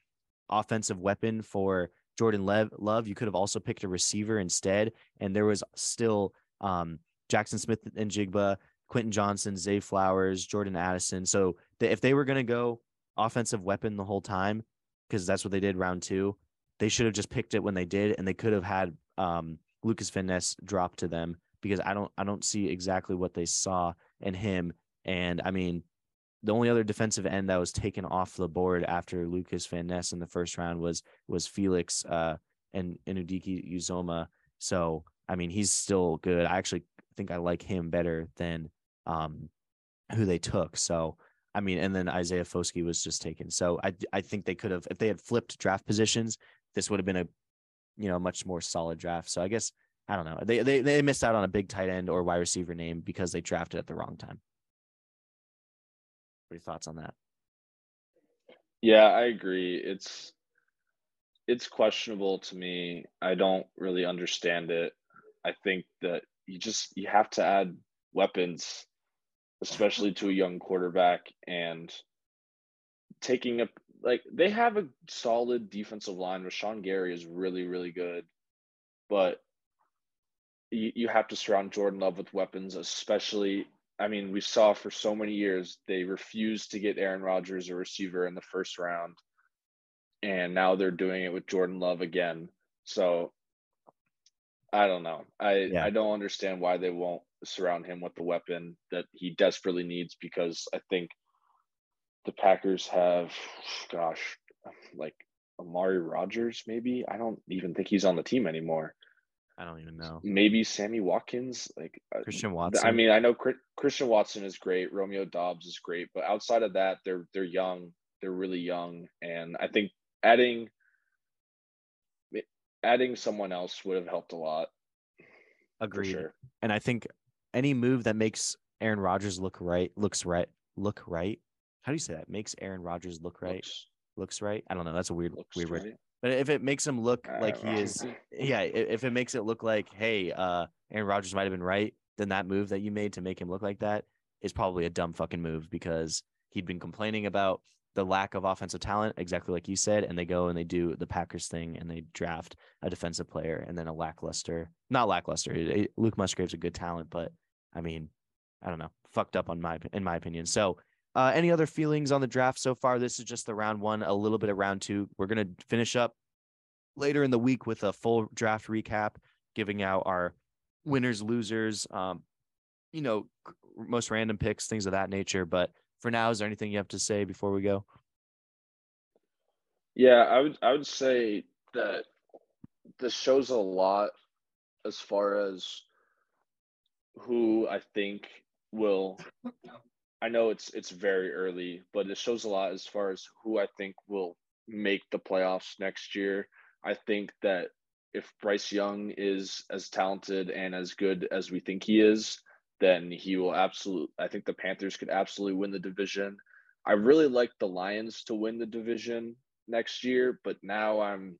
offensive weapon for Jordan Lev- Love, you could have also picked a receiver instead. And there was still um, Jaxon Smith and Jigba, Quentin Johnston, Zay Flowers, Jordan Addison. So if they were going to go offensive weapon the whole time, because that's what they did round two, they should have just picked it when they did, and they could have had um, Lukas Van Ness drop to them because I don't I don't see exactly what they saw in him. And I mean, the only other defensive end that was taken off the board after Lukas Van Ness in the first round was was Felix uh, and Anudike-Uzomah. So I mean, he's still good. I actually think I like him better than um, who they took. So I mean, and then Isaiah Foskey was just taken. So I I think they could have if they had flipped draft positions, this would have been a you know much more solid draft. So I guess I don't know. They they they missed out on a big tight end or wide receiver name because they drafted at the wrong time. What are your thoughts on that? Yeah, I agree. It's it's questionable to me. I don't really understand it. I think that you just you have to add weapons, especially to a young quarterback, and taking a like they have a solid defensive line. Rashan Gary is really really good, but you, you have to surround Jordan Love with weapons, especially I mean, we saw for so many years they refused to get Aaron Rodgers a receiver in the first round. And now they're doing it with Jordan Love again. So I don't know. I yeah. I don't understand why they won't surround him with the weapon that he desperately needs because I think the Packers have gosh, like Amari Rodgers, maybe. I don't even think he's on the team anymore. I don't even know. Maybe Sammy Watkins, like uh, Christian Watson. I mean, I know Christian Watson is great. Romeo Doubs is great, but outside of that, they're they're young. They're really young, and I think adding adding someone else would have helped a lot. Agreed. Sure. And I think any move that makes Aaron Rodgers look right looks right. Look right. How do you say that? Makes Aaron Rodgers look right. Looks, looks right. I don't know. That's a weird weird right. word. But if it makes him look like he is, yeah, if it makes it look like, hey, uh, Aaron Rodgers might have been right, then that move that you made to make him look like that is probably a dumb fucking move because he'd been complaining about the lack of offensive talent, exactly like you said, and they go and they do the Packers thing and they draft a defensive player and then a lackluster, not lackluster. Luke Musgrave's a good talent, but I mean, I don't know, fucked up on my in my opinion. So uh, any other feelings on the draft so far? This is just the round one, a little bit of round two. We're going to finish up later in the week with a full draft recap, giving out our winners, losers, um, you know, most random picks, things of that nature. But for now, is there anything you have to say before we go? Yeah, I would I would say that this shows a lot as far as who I think will I know it's it's very early, but it shows a lot as far as who I think will make the playoffs next year. I think that if Bryce Young is as talented and as good as we think he is, then he will absolutely I think the Panthers could absolutely win the division. I really like the Lions to win the division next year, but now I'm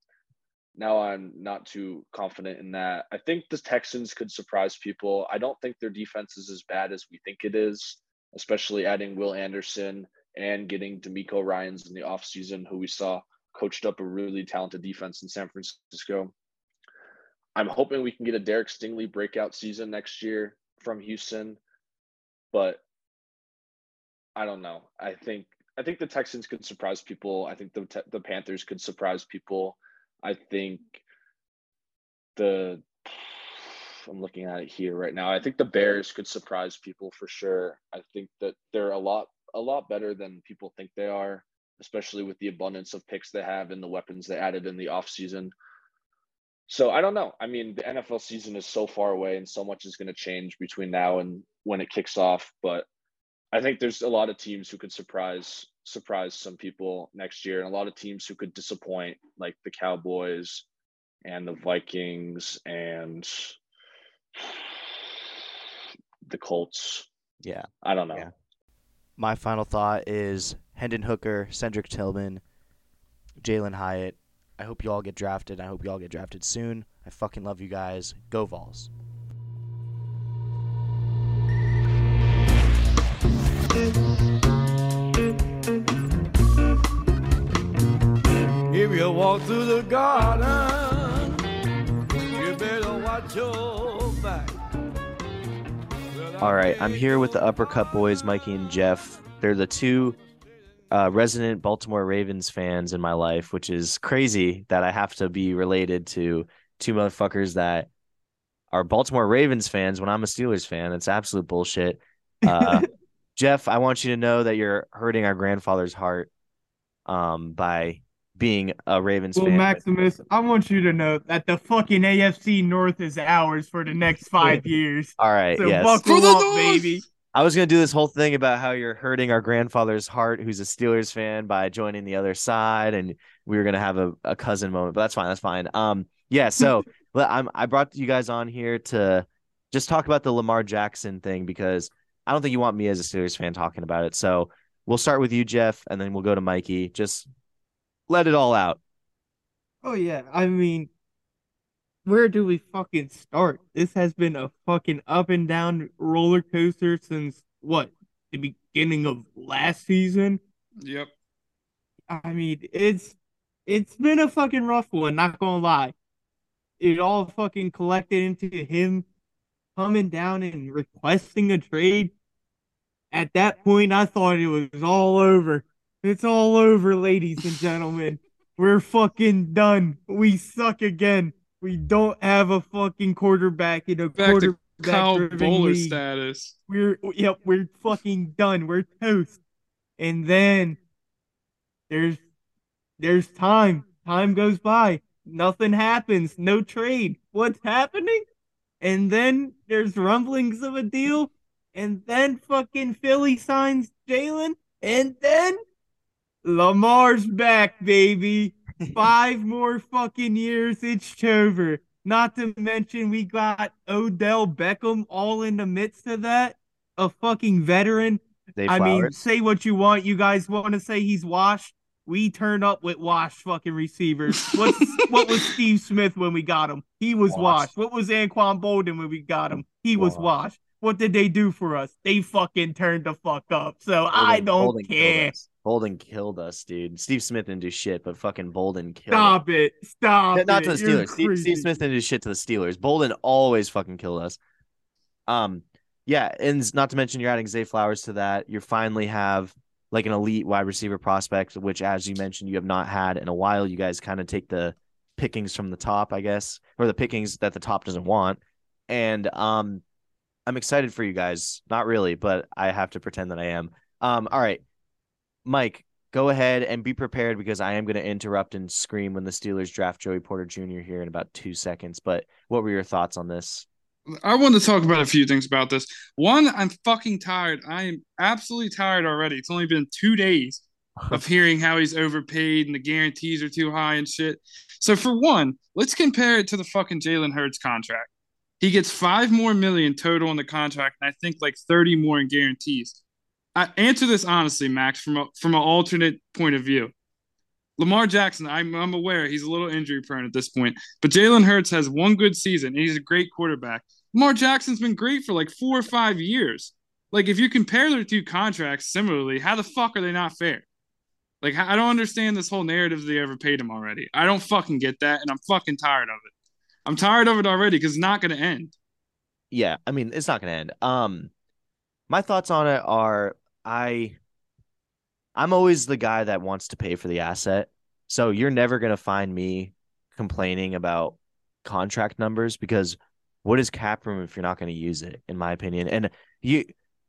now I'm not too confident in that. I think the Texans could surprise people. I don't think their defense is as bad as we think it is especially adding Will Anderson and getting DeMeco Ryans in the offseason, who we saw coached up a really talented defense in San Francisco. I'm hoping we can get a Derek Stingley breakout season next year from Houston, but I don't know. I think I think the Texans could surprise people. I think the the Panthers could surprise people. I think the I'm looking at it here right now. I think the Bears could surprise people for sure. I think that they're a lot a lot better than people think they are, especially with the abundance of picks they have and the weapons they added in the offseason. So I don't know. I mean, the NFL season is so far away and so much is going to change between now and when it kicks off, but I think there's a lot of teams who could surprise surprise some people next year and a lot of teams who could disappoint like the Cowboys, and the Vikings and the Colts. Yeah. I don't know. Yeah. My final thought is Hendon Hooker, Cedric Tillman, Jalin Hyatt. I hope you all get drafted. I hope you all get drafted soon. I fucking love you guys. Go Vols. If you walk through the garden, you better watch your back. All right, I'm here with the Uppercut Boys, Mikey and Jeff. They're the two uh, resident Baltimore Ravens fans in my life, which is crazy that I have to be related to two motherfuckers that are Baltimore Ravens fans when I'm a Steelers fan. It's absolute bullshit. Uh, Jeff, I want you to know that you're hurting our grandfather's heart um, by being a Ravens Well, fan. Maximus, I want you to know that the fucking AFC North is ours for the next five years. All right, So yes. buckle For the up, North! baby. I was gonna do this whole thing about how you're hurting our grandfather's heart, who's a Steelers fan, by joining the other side, and we were gonna have a, a cousin moment, but that's fine. That's fine. Um, yeah. So I'm I brought you guys on here to just talk about the Lamar Jackson thing because I don't think you want me as a Steelers fan talking about it. So we'll start with you, Jeff, and then we'll go to Mikey. Just let it all out. Oh yeah, I mean, where do we fucking start? This has been a fucking up and down roller coaster since what the beginning of last season. Yep. I mean, it's it's been a fucking rough one, not gonna lie. It all fucking collected into him coming down and requesting a trade. At that point, I thought it was all over. It's all over, ladies and gentlemen. We're fucking done. We suck again. We don't have a fucking quarterback in a Back to quarterback Kyle driven Boller league. status. We're yep, we're fucking done. We're toast. And then there's there's time. Time goes by. Nothing happens. No trade. What's happening? And then there's rumblings of a deal. And then fucking Philly signs Jalen. And then Lamar's back, baby. Five more fucking years. It's over. Not to mention we got Odell Beckham all in the midst of that. A fucking veteran. Dave I mean, say what you want. You guys want to say he's washed? We turn up with washed fucking receivers. What's what was Steve Smith when we got him? He was Washed. washed. What was Anquan Boldin when we got him? He was Washed. What did they do for us? They fucking turned the fuck up. So I don't Boldin care. us. Boldin killed us, dude. Steve Smith didn't do shit, but fucking Boldin killed us. Stop it. Stop not it. to the Steelers. Steve. Steve Smith didn't do shit to the Steelers. Boldin always fucking killed us. Um, yeah, and not to mention you're adding Zay Flowers to that. You finally have like an elite wide receiver prospect, which, as you mentioned, you have not had in a while. You guys kind of take the pickings from the top, I guess, or the pickings that the top doesn't want. And um, I'm excited for you guys. Not really, but I have to pretend that I am. Um, all right, Mike, go ahead and be prepared because I am going to interrupt and scream when the Steelers draft Joey Porter Jr. here in about two seconds. But what were your thoughts on this? I want to talk about a few things about this. One, I'm fucking tired. I am absolutely tired already. It's only been two days of hearing how he's overpaid and the guarantees are too high and shit. So for one, let's compare it to the fucking Jalen Hurts contract. He gets five more million total in the contract, and I think like 30 more in guarantees. I answer this honestly, Max, from a from an alternate point of view. Lamar Jackson, I'm I'm aware he's a little injury prone at this point, but Jalen Hurts has one good season and he's a great quarterback. Lamar Jackson's been great for like four or five years. Like if you compare their two contracts similarly, how the fuck are they not fair? Like I don't understand this whole narrative that they ever paid him already. I don't fucking get that, and I'm fucking tired of it. I'm tired of it already because it's not going to end. Yeah, I mean, it's not going to end. Um, my thoughts on it are I, I'm always the guy that wants to pay for the asset. So you're never going to find me complaining about contract numbers because what is cap room if you're not going to use it, in my opinion? And you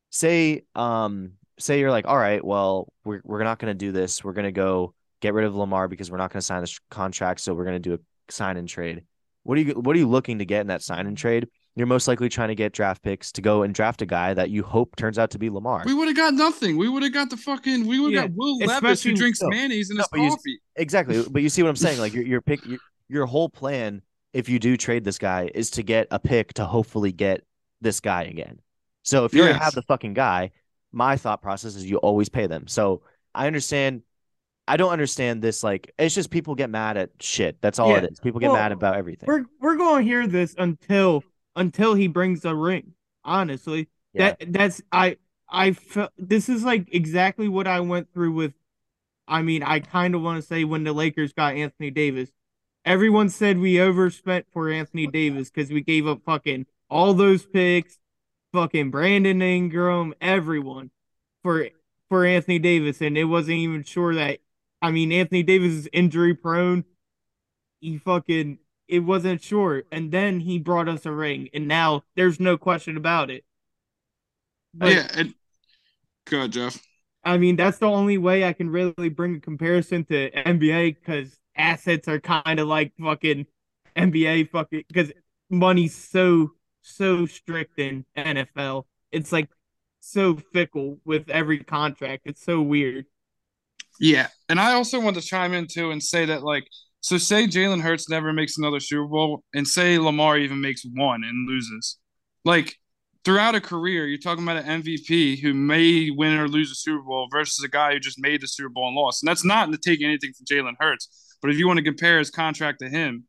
say, um, say you're like, all right, well, we're we're not going to do this. We're going to go get rid of Lamar because we're not going to sign this contract. So we're going to do a sign and trade. What are you What are you looking to get in that sign and trade? You're most likely trying to get draft picks to go and draft a guy that you hope turns out to be Lamar. We would have got nothing. We would have got the fucking. We would have Yeah, got Will Levis who drinks no, mayonnaise in no, his but you- coffee. Exactly, but you see what I'm saying? Like you're you're pick you're, your whole plan, if you do trade this guy, is to get a pick to hopefully get this guy again. So if you already Yes. have the fucking guy, my thought process is you always pay them. So I understand. I don't understand this. Like, it's just people get mad at shit. That's all Yeah. it is. People get Well, mad about everything. We're we're gonna hear this until until he brings a ring. Honestly, Yeah. that that's I I felt this is like exactly what I went through with. I mean, I kind of want to say when the Lakers got Anthony Davis. Everyone said we overspent for Anthony Davis because we gave up fucking all those picks, fucking Brandon Ingram, everyone for for Anthony Davis, and it wasn't even sure that. I mean, Anthony Davis is injury prone. He fucking it wasn't sure, and then he brought us a ring, and now there's no question about it. But yeah. And, good, Jeff. I mean, that's the only way I can really bring a comparison to NBA because assets are kind of like fucking NBA fucking because money's so so strict in NFL. It's like so fickle with every contract. It's so weird. Yeah, and I also want to chime in too and say that like, so say Jalen Hurts never makes another Super Bowl, and say Lamar even makes one and loses, like throughout a career, you're talking about an MVP who may win or lose a Super Bowl versus a guy who just made the Super Bowl and lost, and that's not to take anything from Jalen Hurts, but if you want to compare his contract to him.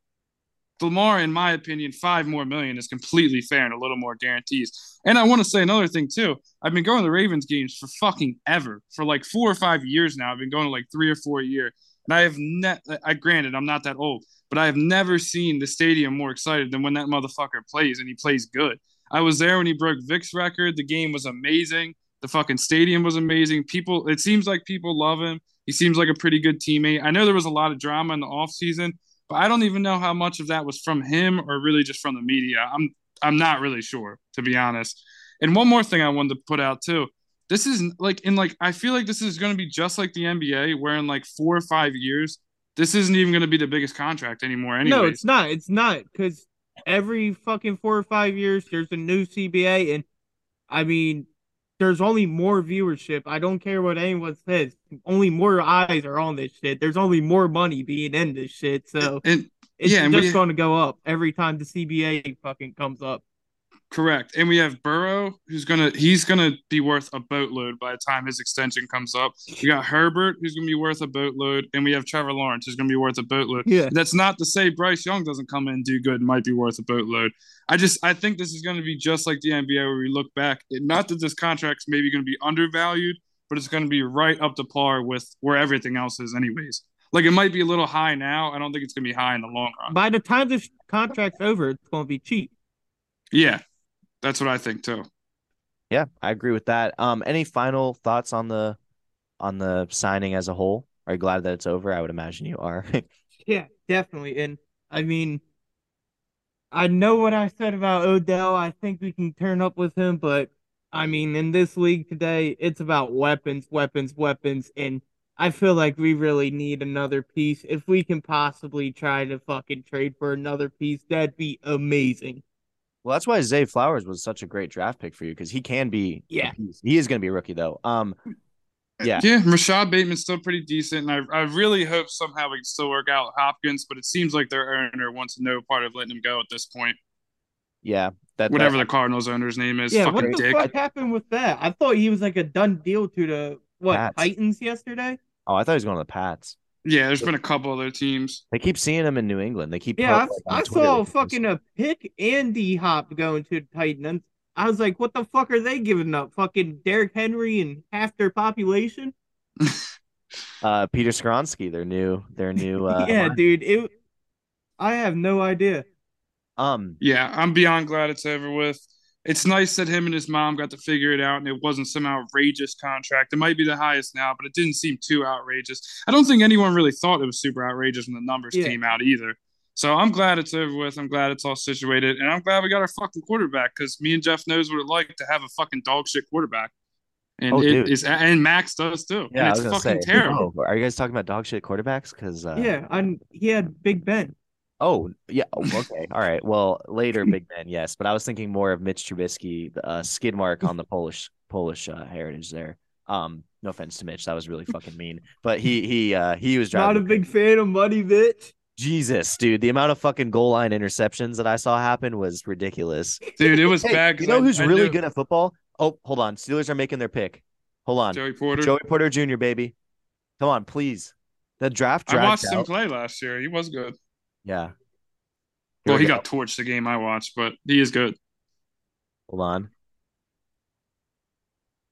Lamar, in my opinion, five more million is completely fair and a little more guarantees. And I want to say another thing too. I've been going to the Ravens games for fucking ever, for like four or five years now. I've been going to like three or four a year, and I have net. I granted I'm not that old, but I have never seen the stadium more excited than when that motherfucker plays, and he plays good. I was there when he broke Vic's record. The game was amazing. The fucking stadium was amazing. People, it seems like people love him. He seems like a pretty good teammate. I know there was a lot of drama in the offseason, but I don't even know how much of that was from him or really just from the media. I'm I'm not really sure, to be honest. And one more thing I wanted to put out too. This is like in like I feel like this is going to be just like the NBA, where in like four or five years, this isn't even going to be the biggest contract anymore. Anyways, No, it's not. It's not because every fucking four or five years there's a new CBA, and I mean, there's only more viewership. I don't care what anyone says. Only more eyes are on this shit. There's only more money being in this shit, so and it's yeah, just going to go up every time the CBA fucking comes up. Correct. And we have Burrow, who's gonna he's gonna be worth a boatload by the time his extension comes up. We got Herbert, who's gonna be worth a boatload, and we have Trevor Lawrence, who's gonna be worth a boatload. Yeah. That's not to say Bryce Young doesn't come in and do good and might be worth a boatload. I just I think this is gonna be just like the NBA where we look back. It, not that this contract's maybe gonna be undervalued, but it's gonna be right up to par with where everything else is, anyways. Like it might be a little high now. I don't think it's gonna be high in the long run. By the time this contract's over, it's going to be cheap. Yeah, that's what I think too. Yeah, I agree with that. Um, any final thoughts on the on the signing as a whole? Are you glad that it's over? I would imagine you are. Yeah, definitely. And I mean, I know what I said about Odell. I think we can turn up with him, but I mean, in this league today, it's about weapons, weapons, weapons. And I feel like we really need another piece. If we can possibly try to fucking trade for another piece, that'd be amazing. Well, that's why Zay Flowers was such a great draft pick for you because he can be. Yeah. he is going to be a rookie though. Um, yeah, Yeah, Rashod Bateman's still pretty decent, and I, I really hope somehow we can still work out Hopkins, but it seems like their owner wants no part of letting him go at this point. yeah. That Whatever that, the Cardinals owner's name is, Yeah, what the dick. fuck happened with that? I thought he was like a done deal to the what Pats. Titans yesterday. Oh, I thought he was going to the Pats. Yeah, there's been a couple other teams. They keep seeing him in New England. They keep. Yeah, I, like, I saw it seems- fucking a pick and D Hop going to the Titans. I was like, what the fuck are they giving up? Fucking Derrick Henry and half their population? uh Peter Skoronski, their new their new. Uh, yeah, line. dude. It. I have no idea. Um, Yeah, I'm beyond glad it's over with. It's nice that him and his mom got to figure it out, and it wasn't some outrageous contract. It might be the highest now, but it didn't seem too outrageous. I don't think anyone really thought it was super outrageous when the numbers Yeah. came out either. So I'm glad it's over with. I'm glad it's all situated, and I'm glad we got our fucking quarterback because me and Jeff knows what it's like to have a fucking dog shit quarterback, and Oh, it dude. is, and Max does too. yeah, and it's gonna fucking say. terrible. Oh, are you guys talking about dog shit quarterbacks? Because uh, yeah, I he had Big Ben. Oh, yeah. Oh, okay. All right. Well, later, Big Ben, yes. But I was thinking more of Mitch Trubisky, the uh, skid mark on the Polish Polish uh, heritage there. Um, no offense to Mitch, that was really fucking mean. But he he uh he was Not a big fan of Muddy Bitch. Jesus, dude, the amount of fucking goal line interceptions that I saw happen was ridiculous. Dude, it was Hey, bad. 'cause you know I- who's I really know good at football? Oh, hold on. Steelers are making their pick. Hold on. Joey Porter. Joey Porter Jr., baby. Come on, please. The draft draft. I dragged watched him play last year. He was good. Yeah. Here Well, we he go. got torched the game I watched, but he is good. Hold on.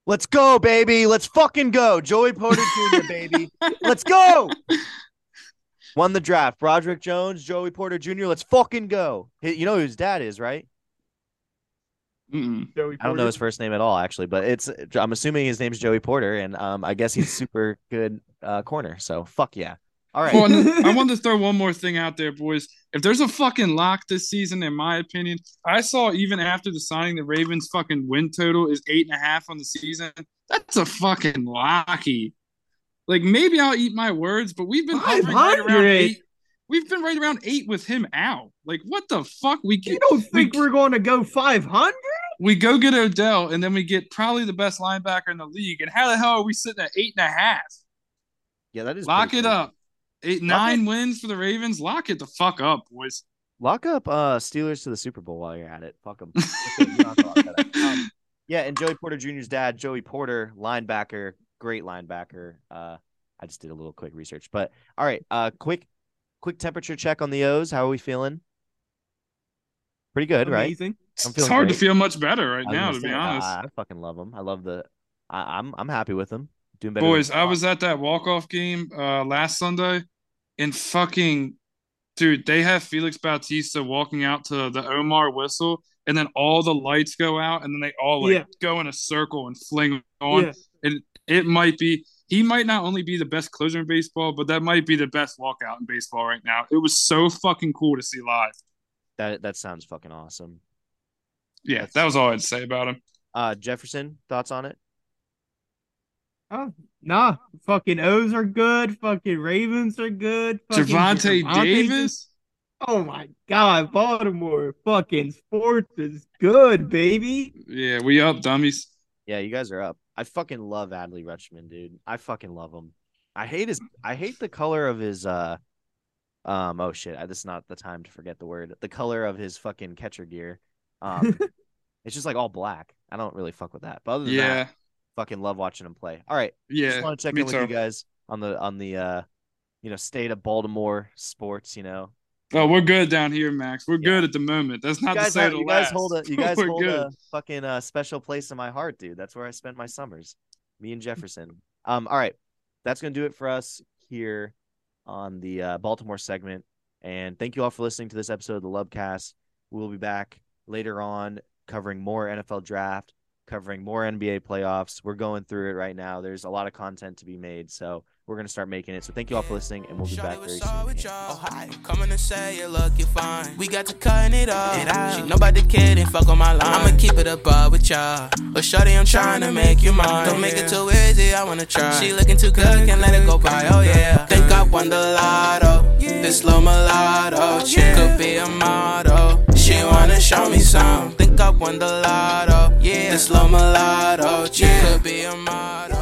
Let's go, baby. Let's fucking go. Joey Porter Jr., baby. Let's go. Won the draft. Broderick Jones, Joey Porter Jr. Let's fucking go. You know who his dad is, right? Mm-mm. Joey I don't know his first name at all, actually, but it's I'm assuming his name's Joey Porter, and um, I guess he's super good uh, corner. So fuck yeah. All right. And I wanted to throw one more thing out there, boys. If there's a fucking lock this season, in my opinion, I saw even after the signing, the Ravens' fucking win total is eight and a half on the season. That's a fucking locky. Like maybe I'll eat my words, but we've been hovering right around eight. We've been right around eight with him out. Like what the fuck? We You don't think we, we're going to go 500? we go get Odell, and then we get probably the best linebacker in the league. And how the hell are we sitting at eight and a half? yeah, that is Lock it crazy. up. Eight, Lock nine wins for the Ravens. Lock it the fuck up, boys. Lock up uh Steelers to the Super Bowl while you're at it. Fuck them. um, yeah, and Joey Porter Jr.'s dad, Joey Porter, linebacker, great linebacker. Uh, I just did a little quick research, but all right. Uh, quick, quick temperature check on the O's. How are we feeling? Pretty good, right? Amazing. I'm It's hard great. to feel much better right now, to be honest. I, I fucking love them. I love the. I, I'm I'm happy with them. Doing better. Boys, I was at that walk off game uh, last Sunday, and fucking dude, they have Felix Bautista walking out to the Omar whistle, and then all the lights go out, and then they all like Yeah. go in a circle and fling on. Yeah. And it might be he might not only be the best closer in baseball, but that might be the best walkout in baseball right now. It was so fucking cool to see live. that. That sounds fucking awesome. Yeah, that was all I'd say about him. Uh, Jefferson, thoughts on it? Oh, nah, fucking O's are good. Fucking Ravens are good. Fucking Javante Javonte Davis. Oh my God, Baltimore fucking sports is good, baby. Yeah, we up dummies. Yeah, you guys are up. I fucking love Adley Rutschman, dude. I fucking love him. I hate his. I hate the color of his. Uh, um. Oh shit! I, this is not the time to forget the word. The color of his fucking catcher gear. Um, it's just like all black. I don't really fuck with that. But other than Yeah, that, fucking love watching him play. All right, yeah. just want to check in with too. you guys on the on the uh, you know, state of Baltimore sports. You know, Oh, we're good down here, Max. We're Yeah. good at the moment. That's not to guys, say have- the you guys hold a you guys hold good. a fucking uh, special place in my heart, dude. That's where I spent my summers. Me and Jefferson. Um, all right, that's gonna do it for us here on the uh, Baltimore segment. And thank you all for listening to this episode of the Lubcast. We'll be back later on covering more NFL draft, covering more NBA playoffs. We're going through it right now. There's a lot of content to be made, so we're gonna start making it. So thank you all for listening, and we'll be back very soon. Oh, hi. Coming to say you look, you fine. We got to cutting it up. She know about the kid fuck on my line. I'ma keep it above with y'all. But shorty, I'm trying to make you mine. Don't make it too easy, I wanna try. She looking too good, can't let it go by. Oh yeah. Think I won the lotto. This slow mulatto oh, chick could be a model. She wanna show me some. Think I won the lotto. Yeah. This slow mulatto chick could be a model.